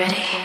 Ready?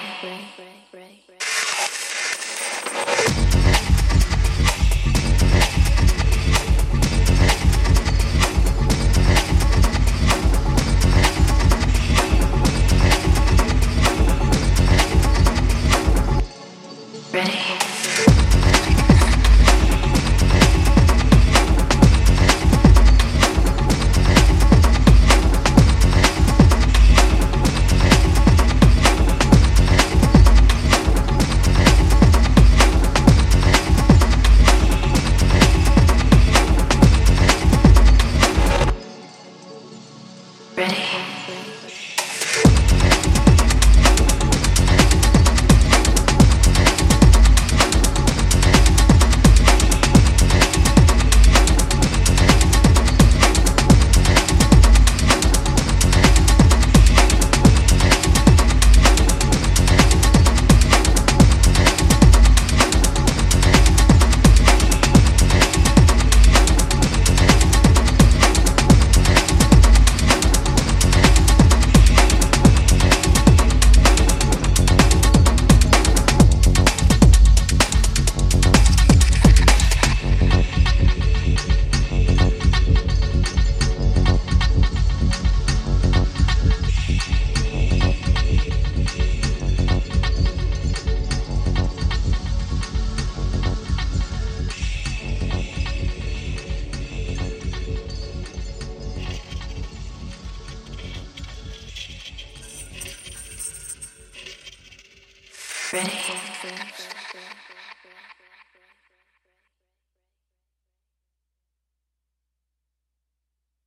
ready.